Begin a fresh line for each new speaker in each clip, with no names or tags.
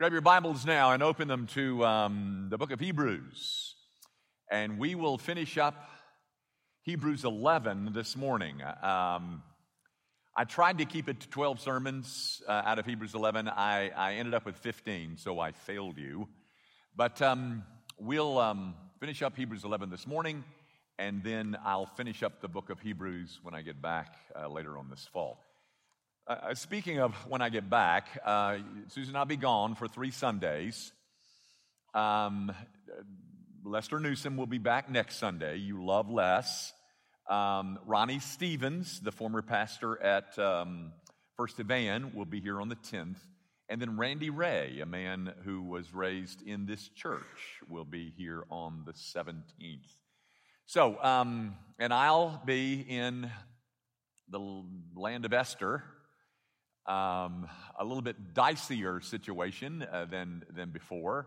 Grab your Bibles now and open them to um, the book of Hebrews. And we will finish up Hebrews 11 this morning. Um, I tried to keep it to 12 sermons uh, out of Hebrews 11. I, I, ended up with 15, so I failed you. But um, we'll um, finish up Hebrews 11 this morning, and then I'll finish up the book of Hebrews when I get back uh, later on this fall. Uh, uh, speaking of when I get back, uh, Susan I'll be gone for three Sundays. Um, Lester Newsom will be back next Sunday. You love Les. Um, Ronnie Stevens, the former pastor at um, First Evan, will be here on the 10th. And then Randy Ray, a man who was raised in this church, will be here on the 17th. So, um, and I'll be in the land of Esther um, a little bit dicier situation uh, than, than before.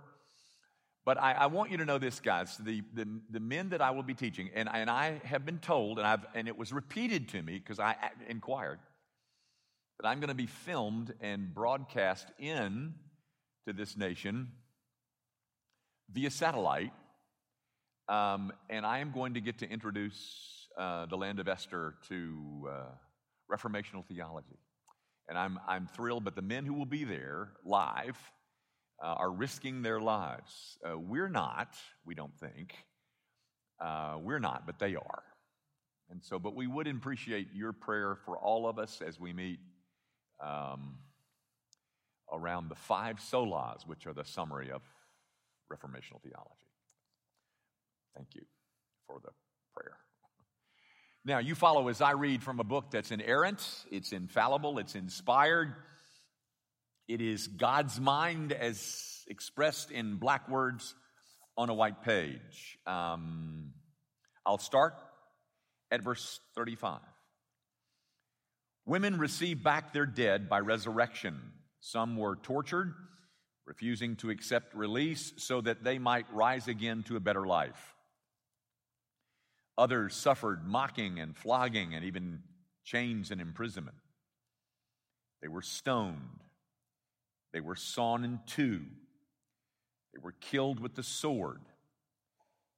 But I, I, want you to know this, guys. The, the, the, men that I will be teaching, and, and I have been told, and, I've, and it was repeated to me because I inquired, that I'm going to be filmed and broadcast in to this nation via satellite. Um, and I am going to get to introduce uh, the land of Esther to uh, reformational theology. And I'm, I'm thrilled, but the men who will be there live uh, are risking their lives. Uh, we're not, we don't think. Uh, we're not, but they are. And so, but we would appreciate your prayer for all of us as we meet um, around the five solas, which are the summary of reformational theology. Thank you for the prayer. Now, you follow as I read from a book that's inerrant, it's infallible, it's inspired. It is God's mind as expressed in black words on a white page. Um, I'll start at verse 35. Women received back their dead by resurrection. Some were tortured, refusing to accept release so that they might rise again to a better life. Others suffered mocking and flogging and even chains and imprisonment. They were stoned. They were sawn in two. They were killed with the sword.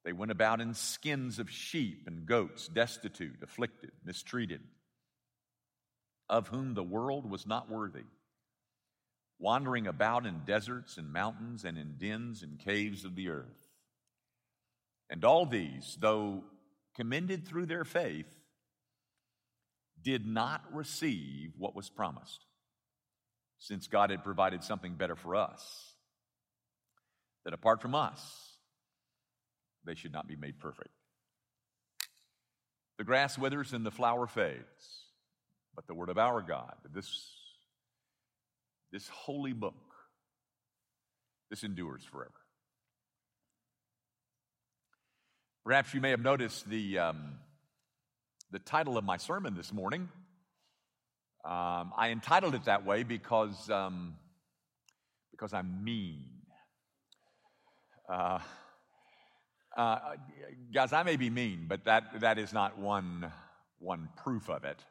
They went about in skins of sheep and goats, destitute, afflicted, mistreated, of whom the world was not worthy, wandering about in deserts and mountains and in dens and caves of the earth. And all these, though commended through their faith, did not receive what was promised, since God had provided something better for us, that apart from us, they should not be made perfect. The grass withers and the flower fades, but the word of our God, this, this holy book, this endures forever. Perhaps you may have noticed the, um, the title of my sermon this morning. Um, I entitled it that way because, um, because I'm mean. Uh, uh, guys, I may be mean, but that, that is not one, one proof of it.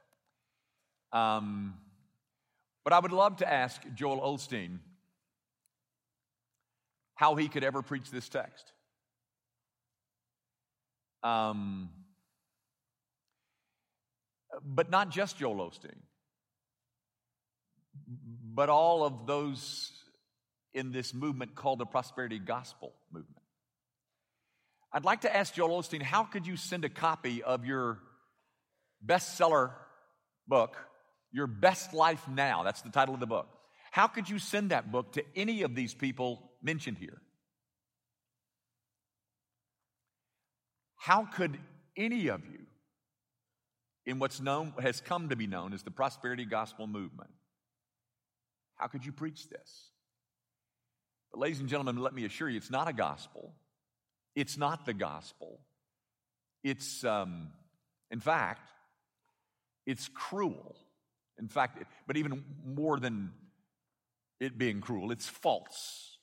Um, but I would love to ask Joel Osteen how he could ever preach this text. Um, but not just Joel Osteen, but all of those in this movement called the prosperity gospel movement. I'd like to ask Joel Osteen, how could you send a copy of your bestseller book, Your Best Life Now? That's the title of the book. How could you send that book to any of these people mentioned here? How could any of you, in what's known, has come to be known as the prosperity gospel movement, how could you preach this? But, ladies and gentlemen, let me assure you, it's not a gospel. It's not the gospel. It's, um, in fact, it's cruel. In fact, but even more than it being cruel, it's false.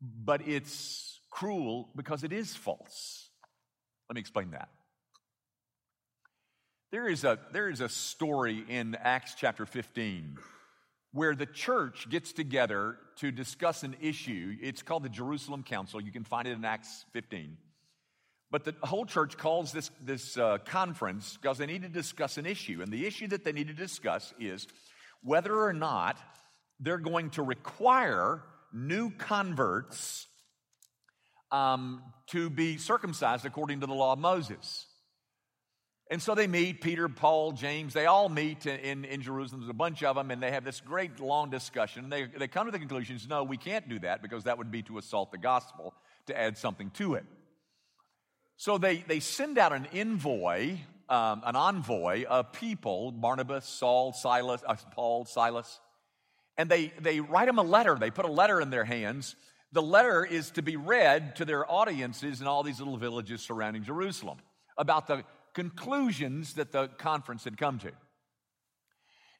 But it's cruel because it is false. Let me explain that. There is a, there is a story in Acts chapter 15 where the church gets together to discuss an issue. It's called the Jerusalem Council. You can find it in Acts 15. But the whole church calls this, this uh, conference because they need to discuss an issue. And the issue that they need to discuss is whether or not they're going to require new converts um, to be circumcised according to the law of Moses. And so they meet, Peter, Paul, James, they all meet in, in, Jerusalem. There's a bunch of them, and they have this great long discussion. They, they come to the conclusions no, we can't do that because that would be to assault the gospel, to add something to it. So they, they send out an envoy, um, an envoy of people, Barnabas, Saul, Silas, uh, Paul, Silas, and they, they write them a letter. They put a letter in their hands. The letter is to be read to their audiences in all these little villages surrounding Jerusalem about the conclusions that the conference had come to.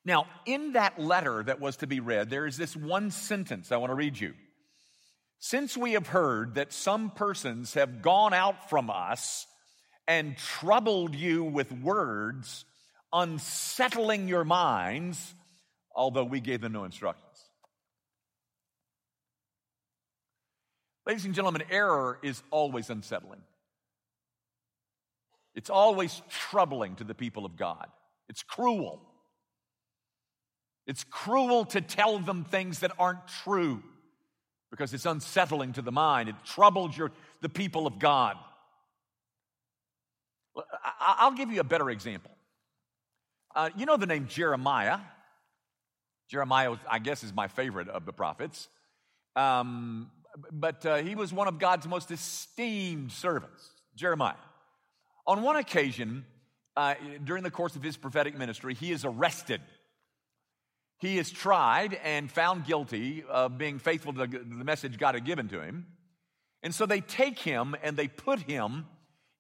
Now, in that letter that was to be read, there is this one sentence I want to read you. Since we have heard that some persons have gone out from us and troubled you with words, unsettling your minds, although we gave them no instructions. Ladies and gentlemen, error is always unsettling. It's always troubling to the people of God. It's cruel. It's cruel to tell them things that aren't true because it's unsettling to the mind. It troubles your, the people of God. I'll give you a better example. Uh, you know the name Jeremiah? Jeremiah, I guess, is my favorite of the prophets. Um, but uh, he was one of God's most esteemed servants, Jeremiah. On one occasion, uh, during the course of his prophetic ministry, he is arrested. He is tried and found guilty of being faithful to the message God had given to him. And so they take him and they put him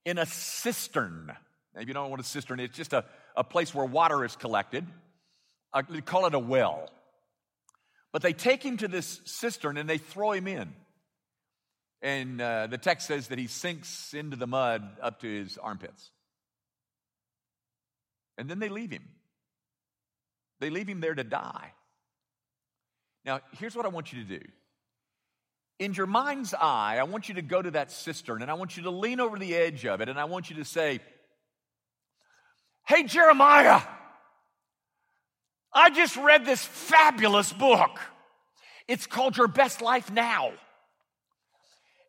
in a cistern. Now, if you don't know what a cistern is, it's just a, a place where water is collected. Uh, they call it a well. But they take him to this cistern and they throw him in. And uh, the text says that he sinks into the mud up to his armpits. And then they leave him. They leave him there to die. Now, here's what I want you to do. In your mind's eye, I want you to go to that cistern and I want you to lean over the edge of it and I want you to say, Hey, Jeremiah, I just read this fabulous book. It's called Your Best Life Now.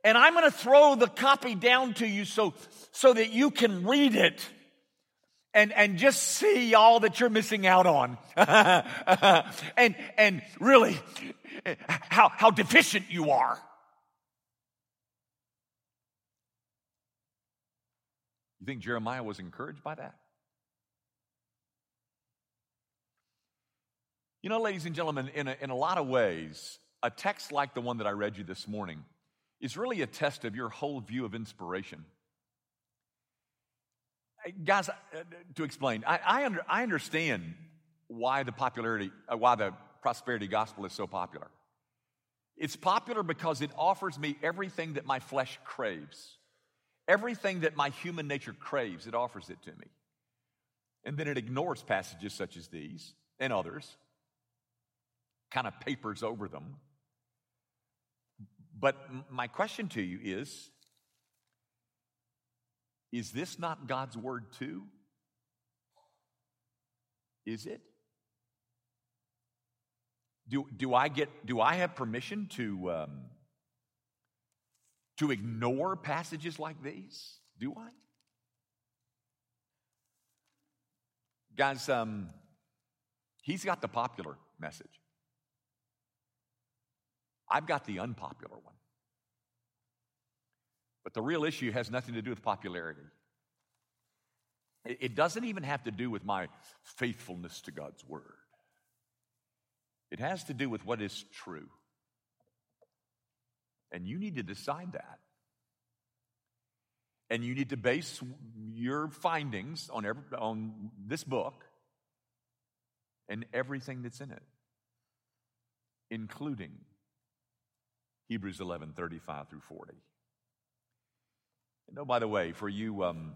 And I'm going to throw the copy down to you so, so that you can read it and, and just see all that you're missing out on. and, and really, how, how deficient you are. You think Jeremiah was encouraged by that? You know, ladies and gentlemen, in a, in a lot of ways, a text like the one that I read you this morning is really a test of your whole view of inspiration. Guys, uh, to explain, I, I, under, I understand why the popularity, uh, why the prosperity gospel is so popular. It's popular because it offers me everything that my flesh craves. Everything that my human nature craves, it offers it to me. And then it ignores passages such as these and others, kind of papers over them, but my question to you is Is this not God's word too? Is it? Do, do I get do I have permission to um, to ignore passages like these? Do I? Guys, um, he's got the popular message. I've got the unpopular one. But the real issue has nothing to do with popularity. It doesn't even have to do with my faithfulness to God's word. It has to do with what is true. And you need to decide that. And you need to base your findings on, every, on this book and everything that's in it, including Hebrews 11 35 through 40. And oh, by the way, for you, um,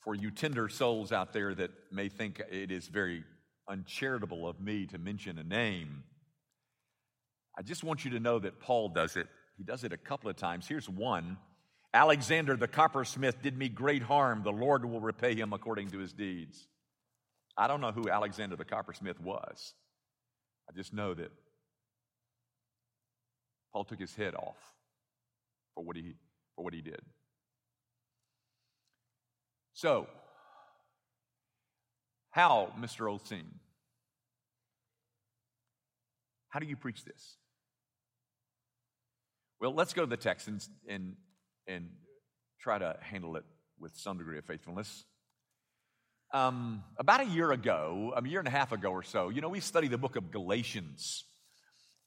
for you tender souls out there that may think it is very uncharitable of me to mention a name. I just want you to know that Paul does it. He does it a couple of times. Here's one Alexander the coppersmith did me great harm. The Lord will repay him according to his deeds. I don't know who Alexander the coppersmith was. I just know that Paul took his head off for what he, for what he did. So, how, Mr. Osteen? How do you preach this? Well, let's go to the text and, and, and try to handle it with some degree of faithfulness. Um, about a year ago, a year and a half ago or so, you know, we studied the book of Galatians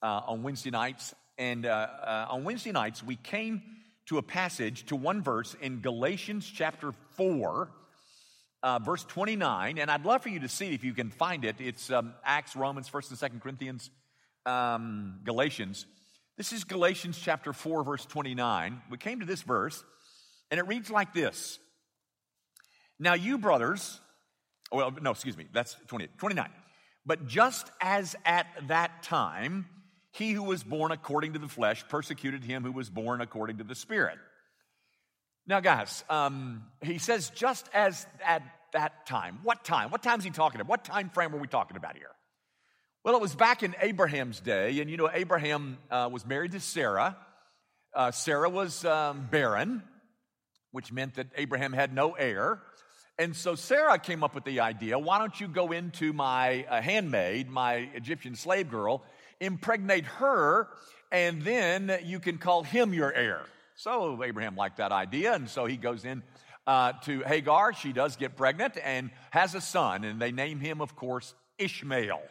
uh, on Wednesday nights. And uh, uh, on Wednesday nights, we came to a passage, to one verse in Galatians chapter 4, uh, verse 29. And I'd love for you to see if you can find it. It's um, Acts, Romans, 1st and 2nd Corinthians, um, Galatians. This is Galatians chapter 4, verse 29. We came to this verse, and it reads like this Now, you brothers, well, no, excuse me, that's 28, 29. But just as at that time, he who was born according to the flesh persecuted him who was born according to the spirit. Now, guys, um, he says just as at that time. What time? What time is he talking about? What time frame are we talking about here? Well, it was back in Abraham's day, and you know, Abraham uh, was married to Sarah. Uh, Sarah was um, barren, which meant that Abraham had no heir. And so Sarah came up with the idea why don't you go into my uh, handmaid, my Egyptian slave girl, impregnate her, and then you can call him your heir. So Abraham liked that idea, and so he goes in uh, to Hagar. She does get pregnant and has a son, and they name him, of course, Ishmael.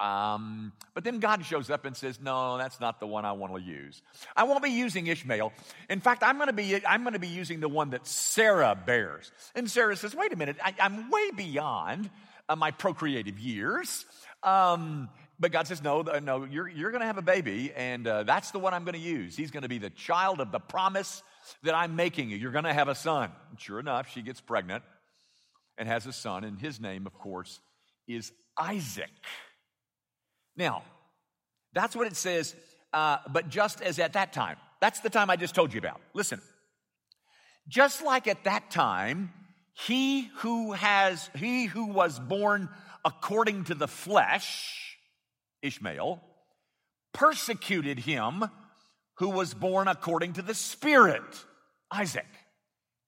Um, but then God shows up and says, "No, that's not the one I want to use. I won't be using Ishmael. In fact, I'm going to be I'm going to be using the one that Sarah bears." And Sarah says, "Wait a minute, I, am way beyond uh, my procreative years." Um, but God says, "No, no, you're you're going to have a baby, and uh, that's the one I'm going to use. He's going to be the child of the promise that I'm making you. You're going to have a son." And sure enough, she gets pregnant and has a son, and his name, of course, is Isaac. Now, that's what it says, uh, but just as at that time. That's the time I just told you about. Listen. Just like at that time, he who has, he who was born according to the flesh, Ishmael, persecuted him who was born according to the spirit, Isaac.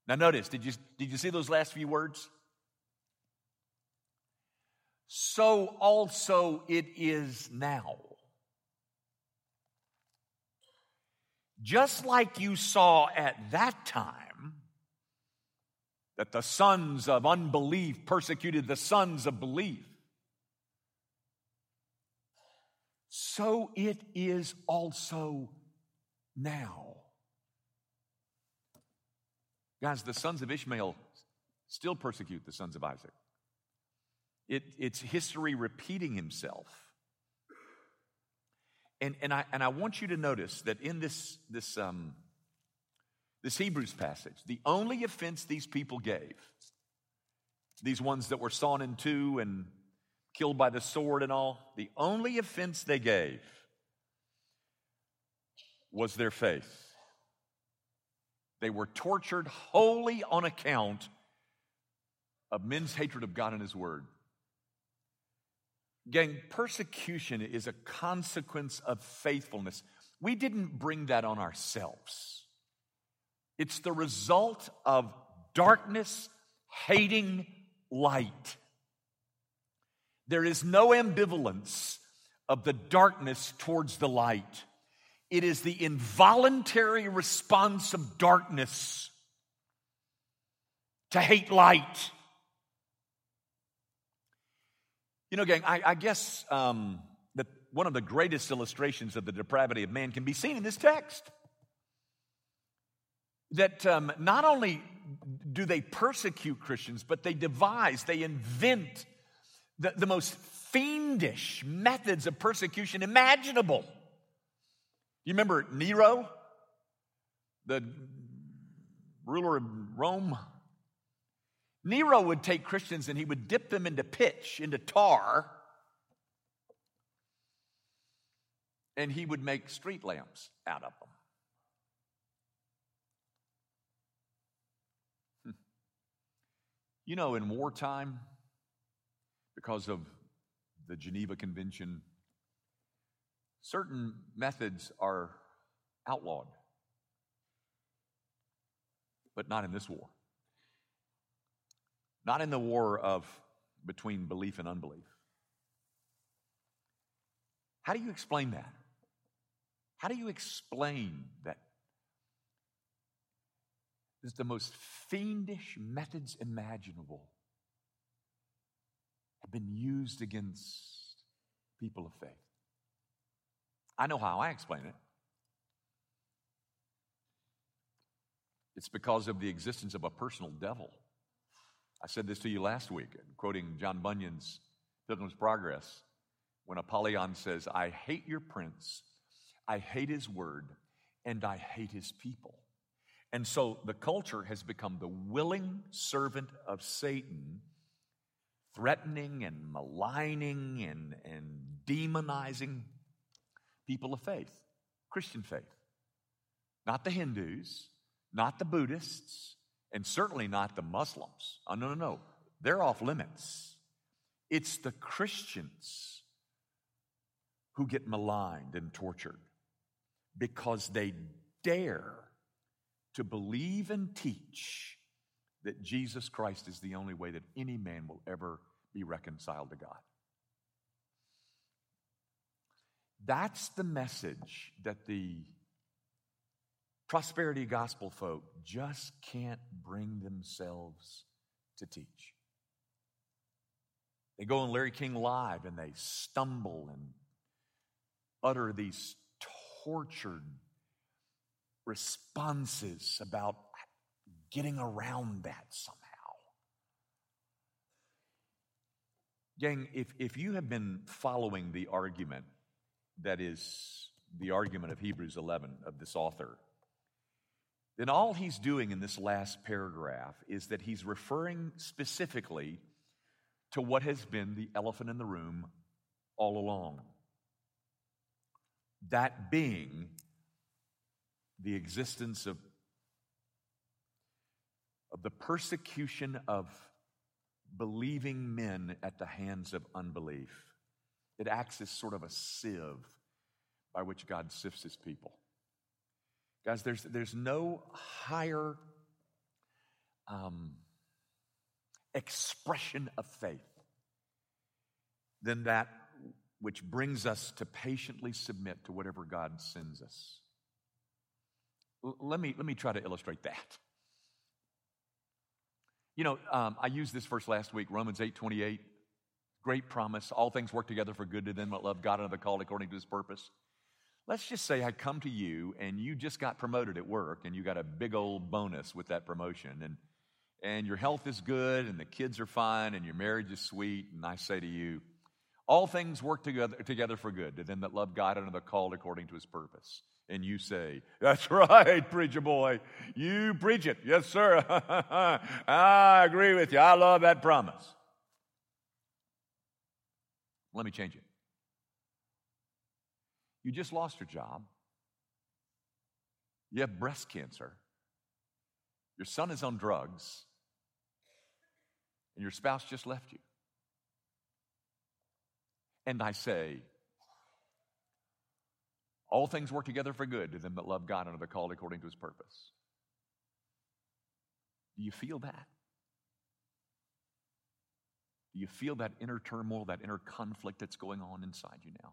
Now notice, did you, did you see those last few words? so also it is now. Just like you saw at that time that the sons of unbelief persecuted the sons of belief, so it is also now. Guys, the sons of Ishmael still persecute the sons of Isaac. It, it's history repeating himself. And, and, I, and I want you to notice that in this, this, um, this Hebrews passage, the only offense these people gave, these ones that were sawn in two and killed by the sword and all, the only offense they gave was their faith. They were tortured wholly on account of men's hatred of God and His Word. Gang, persecution is a consequence of faithfulness. We didn't bring that on ourselves. It's the result of darkness hating light. There is no ambivalence of the darkness towards the light. It is the involuntary response of darkness to hate light. You know, gang, I, I guess um, that one of the greatest illustrations of the depravity of man can be seen in this text. That um, not only do they persecute Christians, but they devise, they invent the, the most fiendish methods of persecution imaginable. You remember Nero, the ruler of Rome? Nero would take Christians and he would dip them into pitch, into tar, and he would make street lamps out of them. Hmm. You know, in wartime, because of the Geneva Convention, certain methods are outlawed, but not in this war. Not in the war of between belief and unbelief. How do you explain that? How do you explain that is the most fiendish methods imaginable have been used against people of faith? I know how I explain it. It's because of the existence of a personal devil. I said this to you last week, quoting John Bunyan's Pilgrim's Progress, when Apollyon says, I hate your prince, I hate his word, and I hate his people. And so the culture has become the willing servant of Satan, threatening and maligning and, and demonizing people of faith, Christian faith. Not the Hindus, not the Buddhists, and certainly not the Muslims. Oh, no, no, no. They're off limits. It's the Christians who get maligned and tortured because they dare to believe and teach that Jesus Christ is the only way that any man will ever be reconciled to God. That's the message that the prosperity gospel folk just can't bring themselves to teach. They go on Larry King Live and they stumble and utter these tortured responses about getting around that somehow. Gang, if, if you have been following the argument that is the argument of Hebrews 11 of this author, then all he's doing in this last paragraph is that he's referring specifically to what has been the elephant in the room all along. That being the existence of, of the persecution of believing men at the hands of unbelief. It acts as sort of a sieve by which God sifts his people. Guys, there's, there's no higher um, expression of faith than that which brings us to patiently submit to whatever God sends us. L- let, me, let me try to illustrate that. You know, um, I used this verse last week, Romans 8 28. Great promise. All things work together for good to them that love God and are called according to his purpose. Let's just say I come to you and you just got promoted at work and you got a big old bonus with that promotion and and your health is good and the kids are fine and your marriage is sweet and I say to you all things work together, together for good to them that love God and are called according to his purpose. And you say, That's right, preacher boy. You preach it. Yes, sir. I agree with you. I love that promise. Let me change it. You just lost your job. You have breast cancer. Your son is on drugs. And your spouse just left you. And I say, all things work together for good to them that love God and are called according to his purpose. Do you feel that? Do you feel that inner turmoil, that inner conflict that's going on inside you now?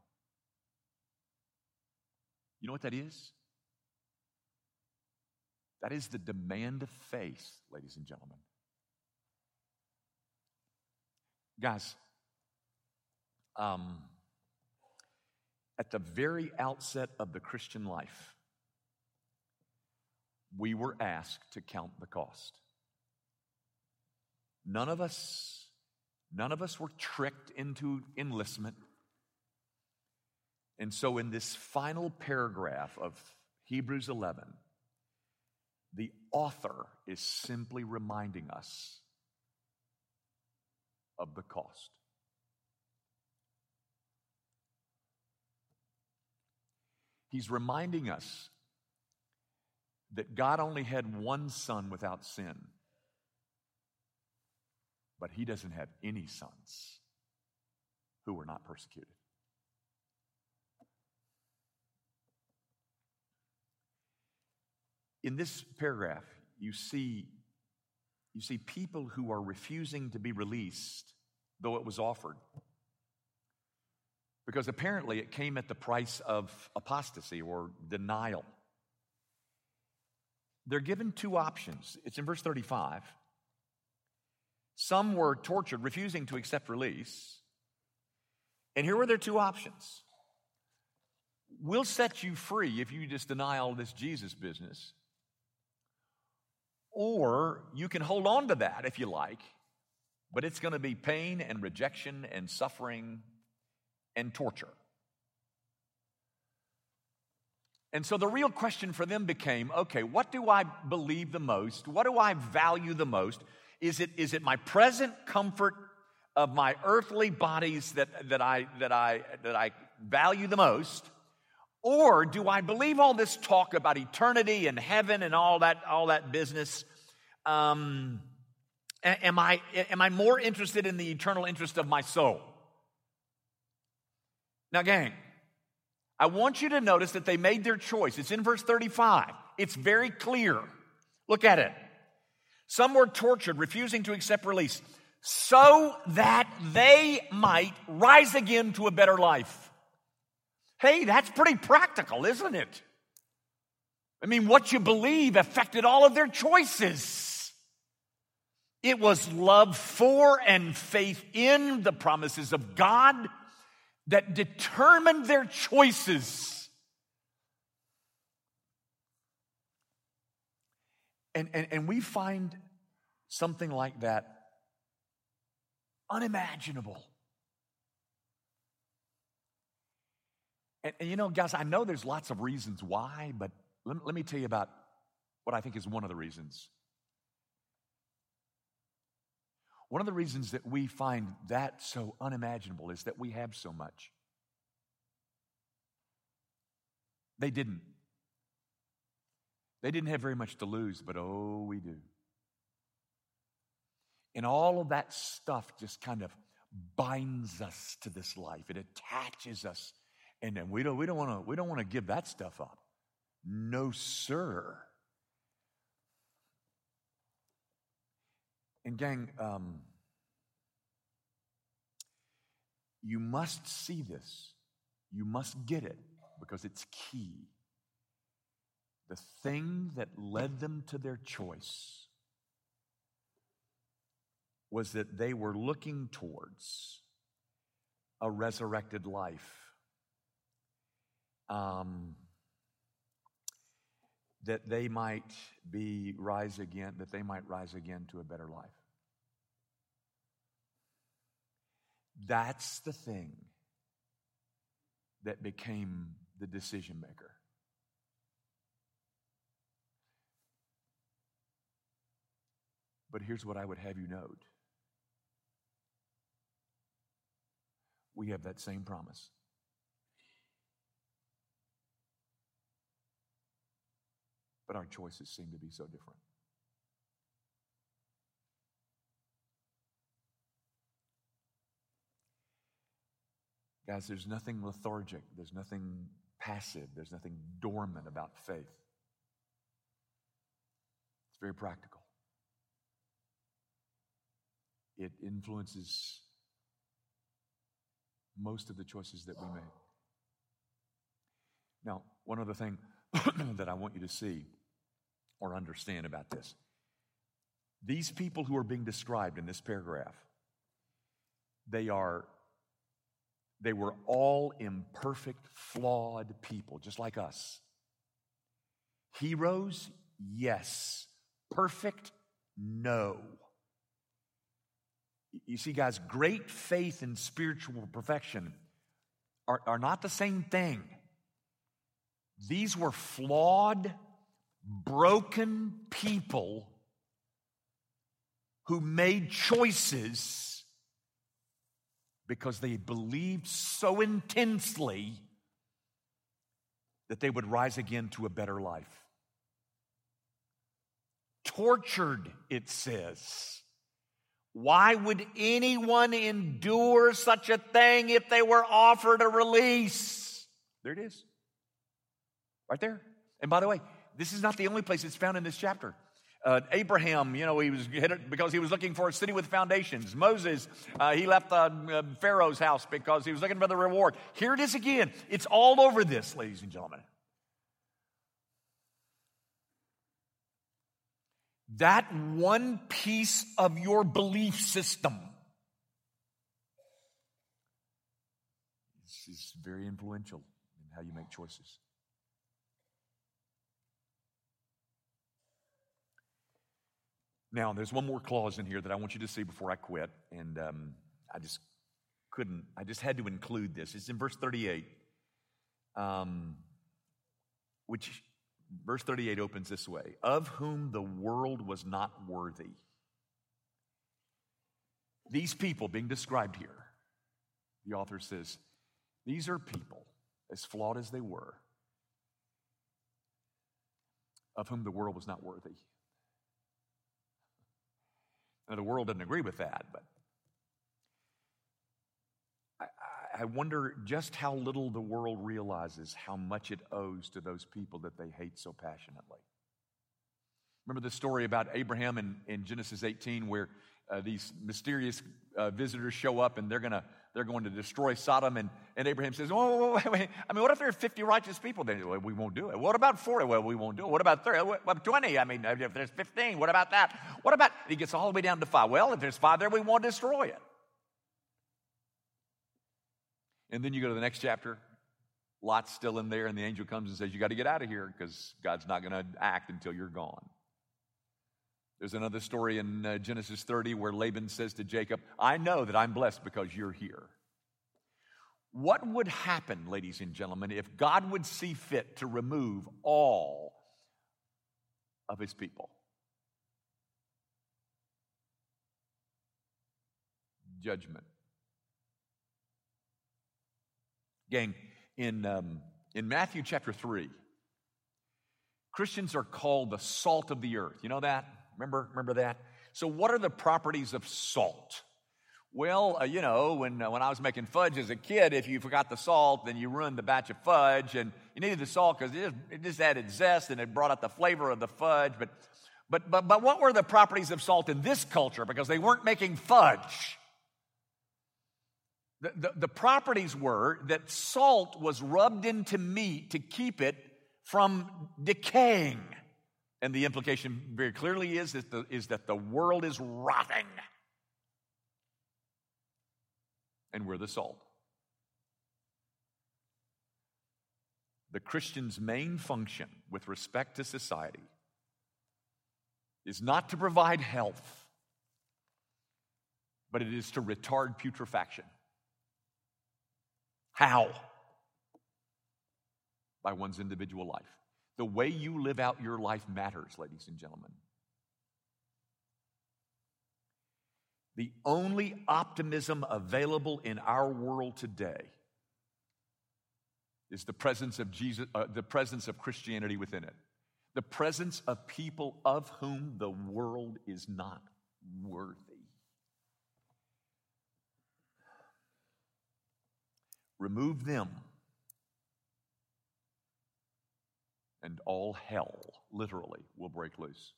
You know what that is? That is the demand of faith, ladies and gentlemen. Guys, um, at the very outset of the Christian life, we were asked to count the cost. None of us, none of us were tricked into enlistment. And so, in this final paragraph of Hebrews 11, the author is simply reminding us of the cost. He's reminding us that God only had one son without sin, but he doesn't have any sons who were not persecuted. In this paragraph, you see, you see people who are refusing to be released, though it was offered. Because apparently it came at the price of apostasy or denial. They're given two options. It's in verse 35. Some were tortured, refusing to accept release. And here were their two options. We'll set you free if you just deny all this Jesus business. Or you can hold on to that if you like, but it's going to be pain and rejection and suffering and torture. And so the real question for them became okay, what do I believe the most? What do I value the most? Is it, is it my present comfort of my earthly bodies that, that, I, that, I, that I value the most? Or do I believe all this talk about eternity and heaven and all that, all that business? Um, am, I, am I more interested in the eternal interest of my soul? Now, gang, I want you to notice that they made their choice. It's in verse 35. It's very clear. Look at it. Some were tortured, refusing to accept release, so that they might rise again to a better life. Hey, that's pretty practical, isn't it? I mean, what you believe affected all of their choices. It was love for and faith in the promises of God that determined their choices. And, and, and we find something like that unimaginable. And, and, you know, guys, I know there's lots of reasons why, but let, let me tell you about what I think is one of the reasons. One of the reasons that we find that so unimaginable is that we have so much. They didn't. They didn't have very much to lose, but oh, we do. And all of that stuff just kind of binds us to this life. It attaches us and then we don't, we don't want to we don't want to give that stuff up. No, sir. And gang, um, you must see this. You must get it because it's key. The thing that led them to their choice was that they were looking towards a resurrected life um, that they might be rise again, that they might rise again to a better life. That's the thing that became the decision maker. But here's what I would have you note we have that same promise. But our choices seem to be so different. Guys, there's nothing lethargic, there's nothing passive, there's nothing dormant about faith. It's very practical. It influences most of the choices that we make. Now, one other thing that I want you to see or understand about this. These people who are being described in this paragraph, they are they were all imperfect, flawed people, just like us. Heroes, yes. Perfect, no. You see, guys, great faith and spiritual perfection are, are not the same thing. These were flawed, broken people who made choices because they believed so intensely that they would rise again to a better life. Tortured, it says. Why would anyone endure such a thing if they were offered a release? There it is. Right there. And by the way, this is not the only place it's found in this chapter. Uh, Abraham, you know, he was because he was looking for a city with foundations. Moses, uh, he left uh, Pharaoh's house because he was looking for the reward. Here it is again. It's all over this, ladies and gentlemen. That one piece of your belief system is very influential in how you make choices. Now, there's one more clause in here that I want you to see before I quit, and um, I just couldn't, I just had to include this. It's in verse 38, um, which verse 38 opens this way Of whom the world was not worthy. These people being described here, the author says, these are people, as flawed as they were, of whom the world was not worthy. Now, the world doesn't agree with that, but I, I wonder just how little the world realizes how much it owes to those people that they hate so passionately. Remember the story about Abraham in, in Genesis 18 where uh, these mysterious uh, visitors show up and they're going to they're going to destroy Sodom. And, and Abraham says, Oh, wait, wait. I mean, what if there are 50 righteous people? Then well, we won't do it. What about 40? Well, we won't do it. What about 30? What, about 20? I mean, if there's 15, what about that? What about, he gets all the way down to five. Well, if there's five there, we won't destroy it. And then you go to the next chapter. Lot's still in there, and the angel comes and says, You got to get out of here because God's not going to act until you're gone. There's another story in uh, Genesis 30 where Laban says to Jacob, I know that I'm blessed because you're here. What would happen, ladies and gentlemen, if God would see fit to remove all of his people? Judgment. Gang, in, um, in Matthew chapter 3, Christians are called the salt of the earth. You know that? Remember, remember that? So, what are the properties of salt? Well, uh, you know, when, uh, when I was making fudge as a kid, if you forgot the salt, then you ruined the batch of fudge. And you needed the salt because it, it, just added zest and it brought out the flavor of the fudge. But, but, but, but what were the properties of salt in this culture? Because they weren't making fudge. The, the, the properties were that salt was rubbed into meat to keep it from decaying. And the implication very clearly is that the, is that the world is rotting. And we're the salt. The Christian's main function with respect to society is not to provide health, but it is to retard putrefaction. How? By one's individual life. The way you live out your life matters, ladies and gentlemen. The only optimism available in our world today is the presence of Jesus, uh, the presence of Christianity within it. The presence of people of whom the world is not worthy. Remove them and all hell, literally, will break loose.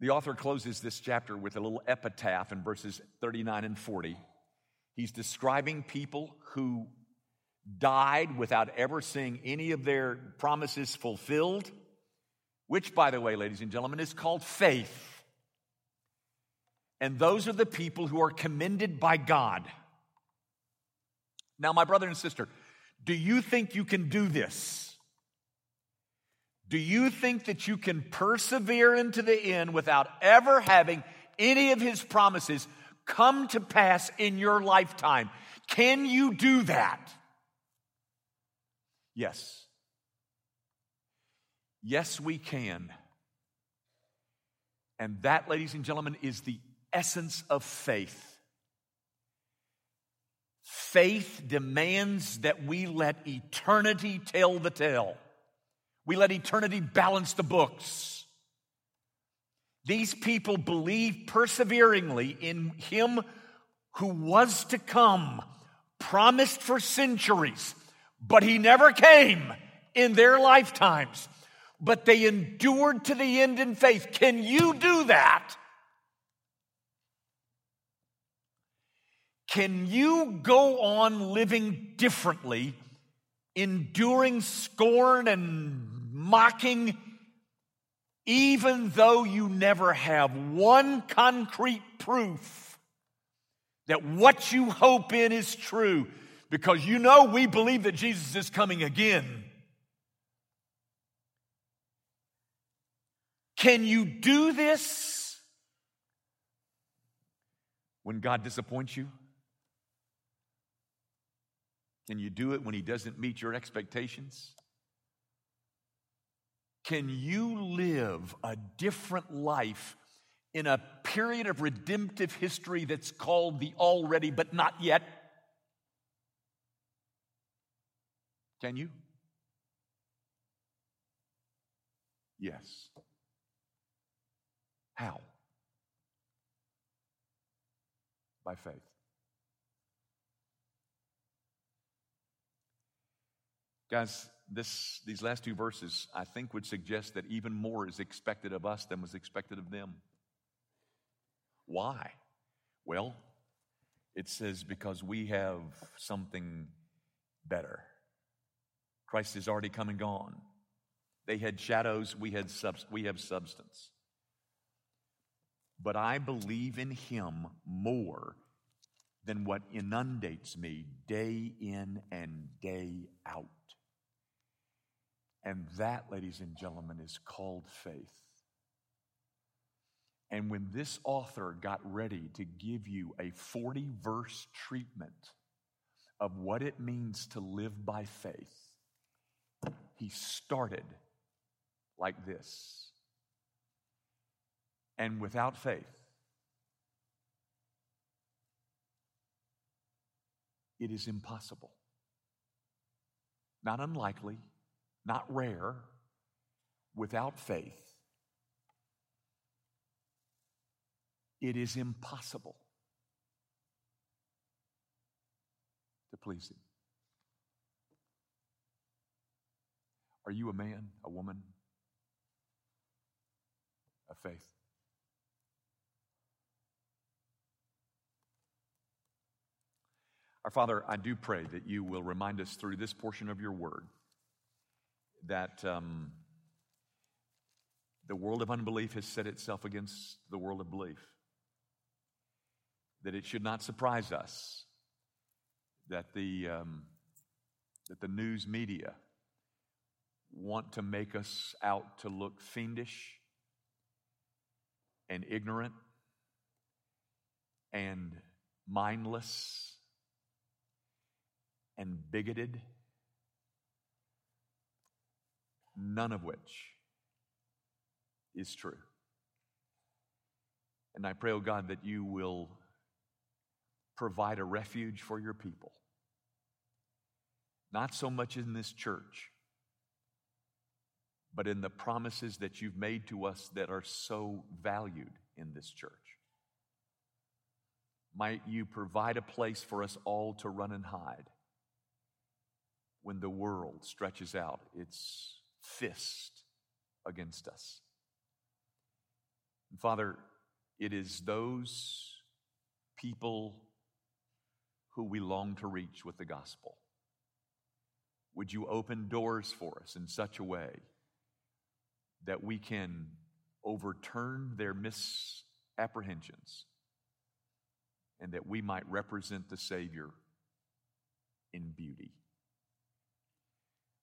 The author closes this chapter with a little epitaph in verses 39 and 40. He's describing people who died without ever seeing any of their promises fulfilled, which, by the way, ladies and gentlemen, is called faith. And those are the people who are commended by God. Now, my brother and sister, do you think you can do this? Do you think that you can persevere into the end without ever having any of his promises come to pass in your lifetime? Can you do that? Yes. Yes, we can. And that, ladies and gentlemen, is the essence of faith. Faith demands that we let eternity tell the tale. We let eternity balance the books. These people believe perseveringly in Him who was to come, promised for centuries, but He never came in their lifetimes. But they endured to the end in faith. Can you do that? Can you go on living differently, enduring scorn and mocking, even though you never have one concrete proof that what you hope in is true? Because you know we believe that Jesus is coming again. Can you do this when God disappoints you? Can you do it when He doesn't meet your expectations? Can you live a different life in a period of redemptive history that's called the already but not yet? Can you? Yes. How? By faith. Guys, this, these last two verses, I think, would suggest that even more is expected of us than was expected of them. Why? Well, it says because we have something better. Christ is already come and gone. They had shadows, we, had subs- we have substance. But I believe in Him more than what inundates me day in and day out. And that, ladies and gentlemen, is called faith. And when this author got ready to give you a 40 verse treatment of what it means to live by faith, he started like this. And without faith, it is impossible. Not unlikely, not rare, without faith, it is impossible to please Him. Are you a man, a woman of faith? Our Father, I do pray that you will remind us through this portion of your word that um, the world of unbelief has set itself against the world of belief. That it should not surprise us that the, um, that the news media want to make us out to look fiendish and ignorant and mindless and bigoted none of which is true. And I pray, oh God, that you will provide a refuge for your people. Not so much in this church, but in the promises that you've made to us that are so valued in this church. Might you provide a place for us all to run and hide when the world stretches out its fist against us. And Father, it is those people who we long to reach with the gospel. Would you open doors for us in such a way that we can overturn their misapprehensions and that we might represent the Savior in beauty?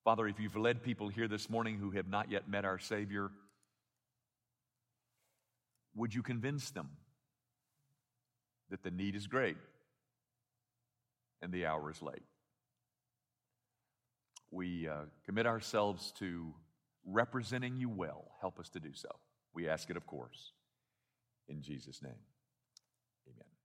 Father, if you've led people here this morning who have not yet met our Savior, would you convince them that the need is great and the hour is late? We uh, commit ourselves to representing you well. Help us to do so. We ask it, of course, in Jesus' name. Amen.